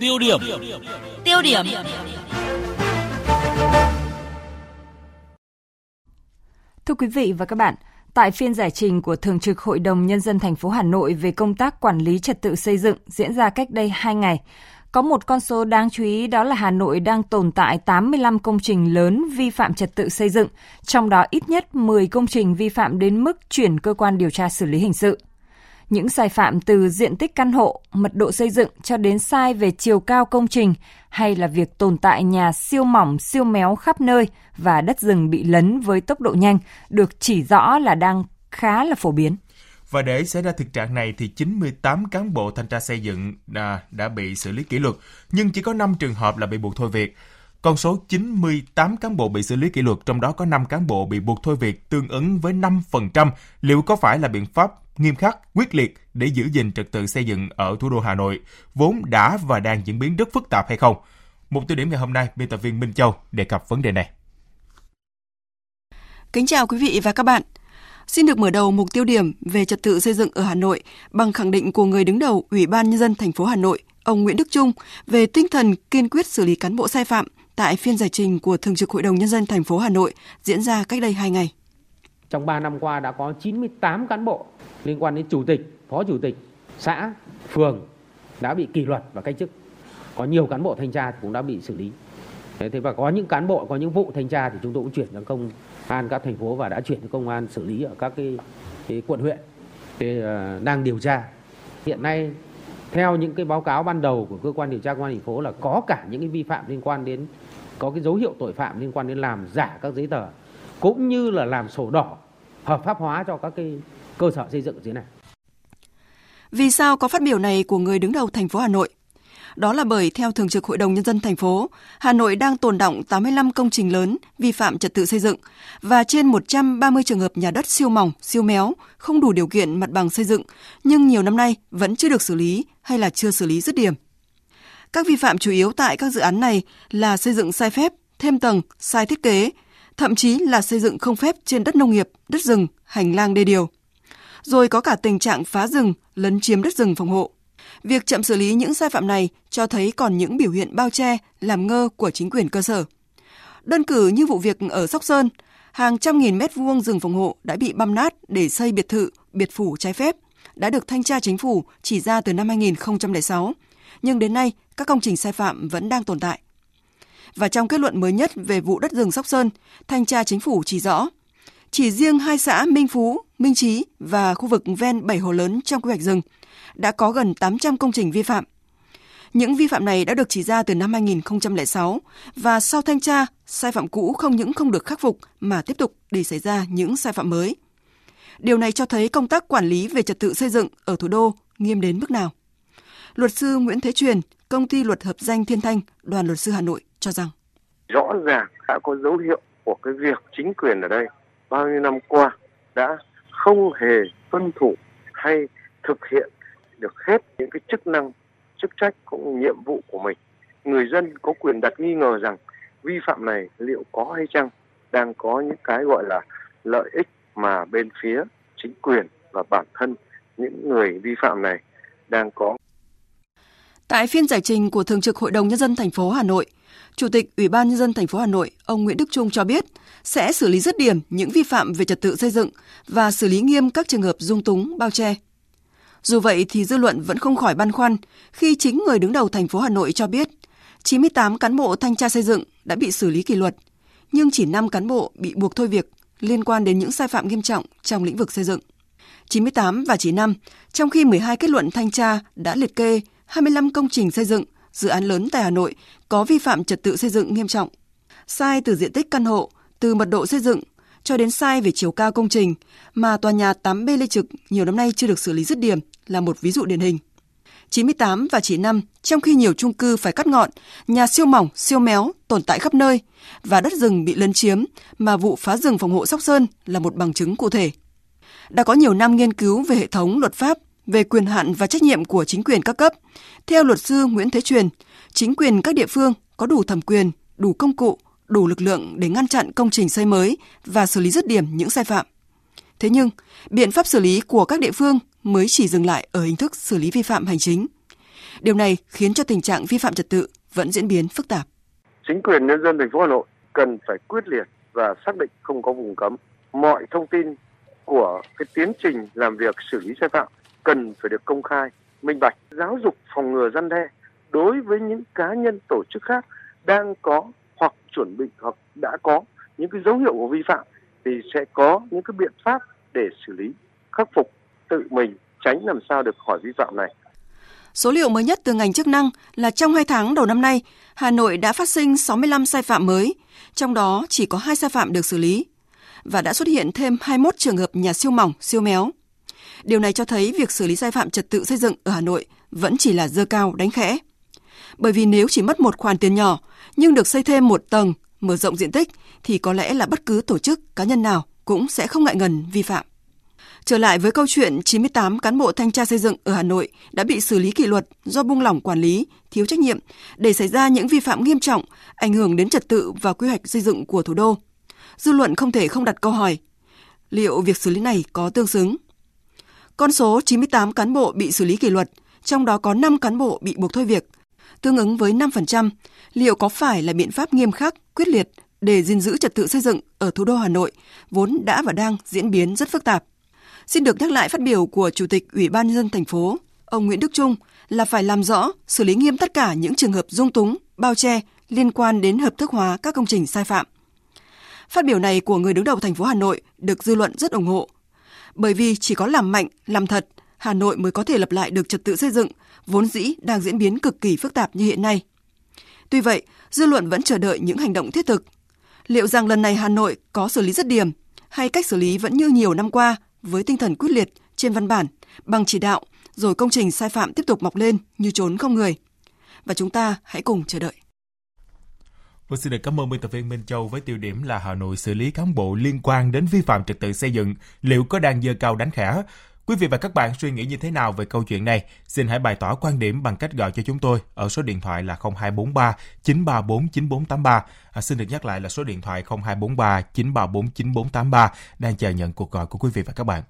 Tiêu điểm. Tiêu điểm. Thưa quý vị và các bạn, tại phiên giải trình của Thường trực Hội đồng Nhân dân thành phố Hà Nội về công tác quản lý trật tự xây dựng diễn ra cách đây 2 ngày, có một con số đáng chú ý đó là Hà Nội đang tồn tại 85 công trình lớn vi phạm trật tự xây dựng, trong đó ít nhất 10 công trình vi phạm đến mức chuyển cơ quan điều tra xử lý hình sự. Những sai phạm từ diện tích căn hộ, mật độ xây dựng cho đến sai về chiều cao công trình hay là việc tồn tại nhà siêu mỏng, siêu méo khắp nơi và đất rừng bị lấn với tốc độ nhanh được chỉ rõ là đang khá là phổ biến. Và để xảy ra thực trạng này thì 98 cán bộ thanh tra xây dựng đã, đã bị xử lý kỷ luật, nhưng chỉ có 5 trường hợp là bị buộc thôi việc. Con số 98 cán bộ bị xử lý kỷ luật, trong đó có 5 cán bộ bị buộc thôi việc tương ứng với 5%. Liệu có phải là biện pháp nghiêm khắc, quyết liệt để giữ gìn trật tự xây dựng ở thủ đô Hà Nội, vốn đã và đang diễn biến rất phức tạp hay không? Một tiêu điểm ngày hôm nay, biên tập viên Minh Châu đề cập vấn đề này. Kính chào quý vị và các bạn. Xin được mở đầu mục tiêu điểm về trật tự xây dựng ở Hà Nội bằng khẳng định của người đứng đầu Ủy ban nhân dân thành phố Hà Nội, ông Nguyễn Đức Trung về tinh thần kiên quyết xử lý cán bộ sai phạm tại phiên giải trình của Thường trực Hội đồng nhân dân thành phố Hà Nội diễn ra cách đây 2 ngày. Trong 3 năm qua đã có 98 cán bộ liên quan đến chủ tịch, phó chủ tịch, xã, phường đã bị kỷ luật và cách chức. Có nhiều cán bộ thanh tra cũng đã bị xử lý. Thế và có những cán bộ có những vụ thanh tra thì chúng tôi cũng chuyển cho công an các thành phố và đã chuyển cho công an xử lý ở các cái, cái quận huyện thì, uh, ờ, đang điều tra. Hiện nay theo những cái báo cáo ban đầu của cơ quan điều tra công an thành phố là có cả những cái vi phạm liên quan đến có cái dấu hiệu tội phạm liên quan đến làm giả các giấy tờ cũng như là làm sổ đỏ hợp pháp hóa cho các cái cơ sở xây dựng dưới này. Vì sao có phát biểu này của người đứng đầu thành phố Hà Nội? Đó là bởi theo Thường trực Hội đồng Nhân dân thành phố, Hà Nội đang tồn động 85 công trình lớn vi phạm trật tự xây dựng và trên 130 trường hợp nhà đất siêu mỏng, siêu méo, không đủ điều kiện mặt bằng xây dựng, nhưng nhiều năm nay vẫn chưa được xử lý hay là chưa xử lý dứt điểm. Các vi phạm chủ yếu tại các dự án này là xây dựng sai phép, thêm tầng, sai thiết kế, thậm chí là xây dựng không phép trên đất nông nghiệp, đất rừng, hành lang đê điều. Rồi có cả tình trạng phá rừng, lấn chiếm đất rừng phòng hộ. Việc chậm xử lý những sai phạm này cho thấy còn những biểu hiện bao che, làm ngơ của chính quyền cơ sở. Đơn cử như vụ việc ở Sóc Sơn, hàng trăm nghìn mét vuông rừng phòng hộ đã bị băm nát để xây biệt thự, biệt phủ trái phép, đã được thanh tra chính phủ chỉ ra từ năm 2006, nhưng đến nay các công trình sai phạm vẫn đang tồn tại. Và trong kết luận mới nhất về vụ đất rừng Sóc Sơn, thanh tra chính phủ chỉ rõ, chỉ riêng hai xã Minh Phú, Minh Trí và khu vực ven bảy hồ lớn trong quy hoạch rừng đã có gần 800 công trình vi phạm. Những vi phạm này đã được chỉ ra từ năm 2006 và sau thanh tra, sai phạm cũ không những không được khắc phục mà tiếp tục để xảy ra những sai phạm mới. Điều này cho thấy công tác quản lý về trật tự xây dựng ở thủ đô nghiêm đến mức nào. Luật sư Nguyễn Thế Truyền, công ty luật hợp danh Thiên Thanh, đoàn luật sư Hà Nội cho rằng rõ ràng đã có dấu hiệu của cái việc chính quyền ở đây bao nhiêu năm qua đã không hề tuân thủ hay thực hiện được hết những cái chức năng, chức trách cũng nhiệm vụ của mình. Người dân có quyền đặt nghi ngờ rằng vi phạm này liệu có hay chăng đang có những cái gọi là lợi ích mà bên phía chính quyền và bản thân những người vi phạm này đang có. Tại phiên giải trình của Thường trực Hội đồng nhân dân thành phố Hà Nội, Chủ tịch Ủy ban nhân dân thành phố Hà Nội, ông Nguyễn Đức Trung cho biết sẽ xử lý dứt điểm những vi phạm về trật tự xây dựng và xử lý nghiêm các trường hợp dung túng, bao che. Dù vậy thì dư luận vẫn không khỏi băn khoăn khi chính người đứng đầu thành phố Hà Nội cho biết 98 cán bộ thanh tra xây dựng đã bị xử lý kỷ luật, nhưng chỉ 5 cán bộ bị buộc thôi việc liên quan đến những sai phạm nghiêm trọng trong lĩnh vực xây dựng. 98 và chỉ 5, trong khi 12 kết luận thanh tra đã liệt kê 25 công trình xây dựng, dự án lớn tại Hà Nội có vi phạm trật tự xây dựng nghiêm trọng. Sai từ diện tích căn hộ, từ mật độ xây dựng cho đến sai về chiều cao công trình mà tòa nhà 8B Lê Trực nhiều năm nay chưa được xử lý dứt điểm là một ví dụ điển hình. 98 và chỉ 5, trong khi nhiều chung cư phải cắt ngọn, nhà siêu mỏng, siêu méo tồn tại khắp nơi và đất rừng bị lấn chiếm mà vụ phá rừng phòng hộ Sóc Sơn là một bằng chứng cụ thể. Đã có nhiều năm nghiên cứu về hệ thống luật pháp về quyền hạn và trách nhiệm của chính quyền các cấp. Theo luật sư Nguyễn Thế Truyền, chính quyền các địa phương có đủ thẩm quyền, đủ công cụ, đủ lực lượng để ngăn chặn công trình xây mới và xử lý dứt điểm những sai phạm. Thế nhưng, biện pháp xử lý của các địa phương mới chỉ dừng lại ở hình thức xử lý vi phạm hành chính. Điều này khiến cho tình trạng vi phạm trật tự vẫn diễn biến phức tạp. Chính quyền nhân dân thành phố Hà Nội cần phải quyết liệt và xác định không có vùng cấm. Mọi thông tin của cái tiến trình làm việc xử lý sai phạm cần phải được công khai, minh bạch, giáo dục phòng ngừa răn đe đối với những cá nhân tổ chức khác đang có hoặc chuẩn bị hoặc đã có những cái dấu hiệu của vi phạm thì sẽ có những cái biện pháp để xử lý khắc phục tự mình tránh làm sao được khỏi vi phạm này. Số liệu mới nhất từ ngành chức năng là trong 2 tháng đầu năm nay, Hà Nội đã phát sinh 65 sai phạm mới, trong đó chỉ có 2 sai phạm được xử lý và đã xuất hiện thêm 21 trường hợp nhà siêu mỏng, siêu méo. Điều này cho thấy việc xử lý sai phạm trật tự xây dựng ở Hà Nội vẫn chỉ là dơ cao đánh khẽ. Bởi vì nếu chỉ mất một khoản tiền nhỏ nhưng được xây thêm một tầng, mở rộng diện tích thì có lẽ là bất cứ tổ chức cá nhân nào cũng sẽ không ngại ngần vi phạm. Trở lại với câu chuyện 98 cán bộ thanh tra xây dựng ở Hà Nội đã bị xử lý kỷ luật do buông lỏng quản lý, thiếu trách nhiệm để xảy ra những vi phạm nghiêm trọng, ảnh hưởng đến trật tự và quy hoạch xây dựng của thủ đô. Dư luận không thể không đặt câu hỏi, liệu việc xử lý này có tương xứng? Con số 98 cán bộ bị xử lý kỷ luật, trong đó có 5 cán bộ bị buộc thôi việc, tương ứng với 5%, liệu có phải là biện pháp nghiêm khắc, quyết liệt để gìn giữ trật tự xây dựng ở thủ đô Hà Nội vốn đã và đang diễn biến rất phức tạp? Xin được nhắc lại phát biểu của Chủ tịch Ủy ban nhân dân thành phố, ông Nguyễn Đức Trung là phải làm rõ, xử lý nghiêm tất cả những trường hợp dung túng, bao che liên quan đến hợp thức hóa các công trình sai phạm. Phát biểu này của người đứng đầu thành phố Hà Nội được dư luận rất ủng hộ. Bởi vì chỉ có làm mạnh, làm thật, Hà Nội mới có thể lập lại được trật tự xây dựng, vốn dĩ đang diễn biến cực kỳ phức tạp như hiện nay. Tuy vậy, dư luận vẫn chờ đợi những hành động thiết thực. Liệu rằng lần này Hà Nội có xử lý rất điểm, hay cách xử lý vẫn như nhiều năm qua với tinh thần quyết liệt trên văn bản, bằng chỉ đạo, rồi công trình sai phạm tiếp tục mọc lên như trốn không người. Và chúng ta hãy cùng chờ đợi. Vâng, xin được cảm ơn biên tập viên Minh Châu với tiêu điểm là Hà Nội xử lý cán bộ liên quan đến vi phạm trật tự xây dựng, liệu có đang dơ cao đánh khẽ? Quý vị và các bạn suy nghĩ như thế nào về câu chuyện này? Xin hãy bày tỏ quan điểm bằng cách gọi cho chúng tôi ở số điện thoại là 0243 934 9483. À, xin được nhắc lại là số điện thoại 0243 934 9483 đang chờ nhận cuộc gọi của quý vị và các bạn.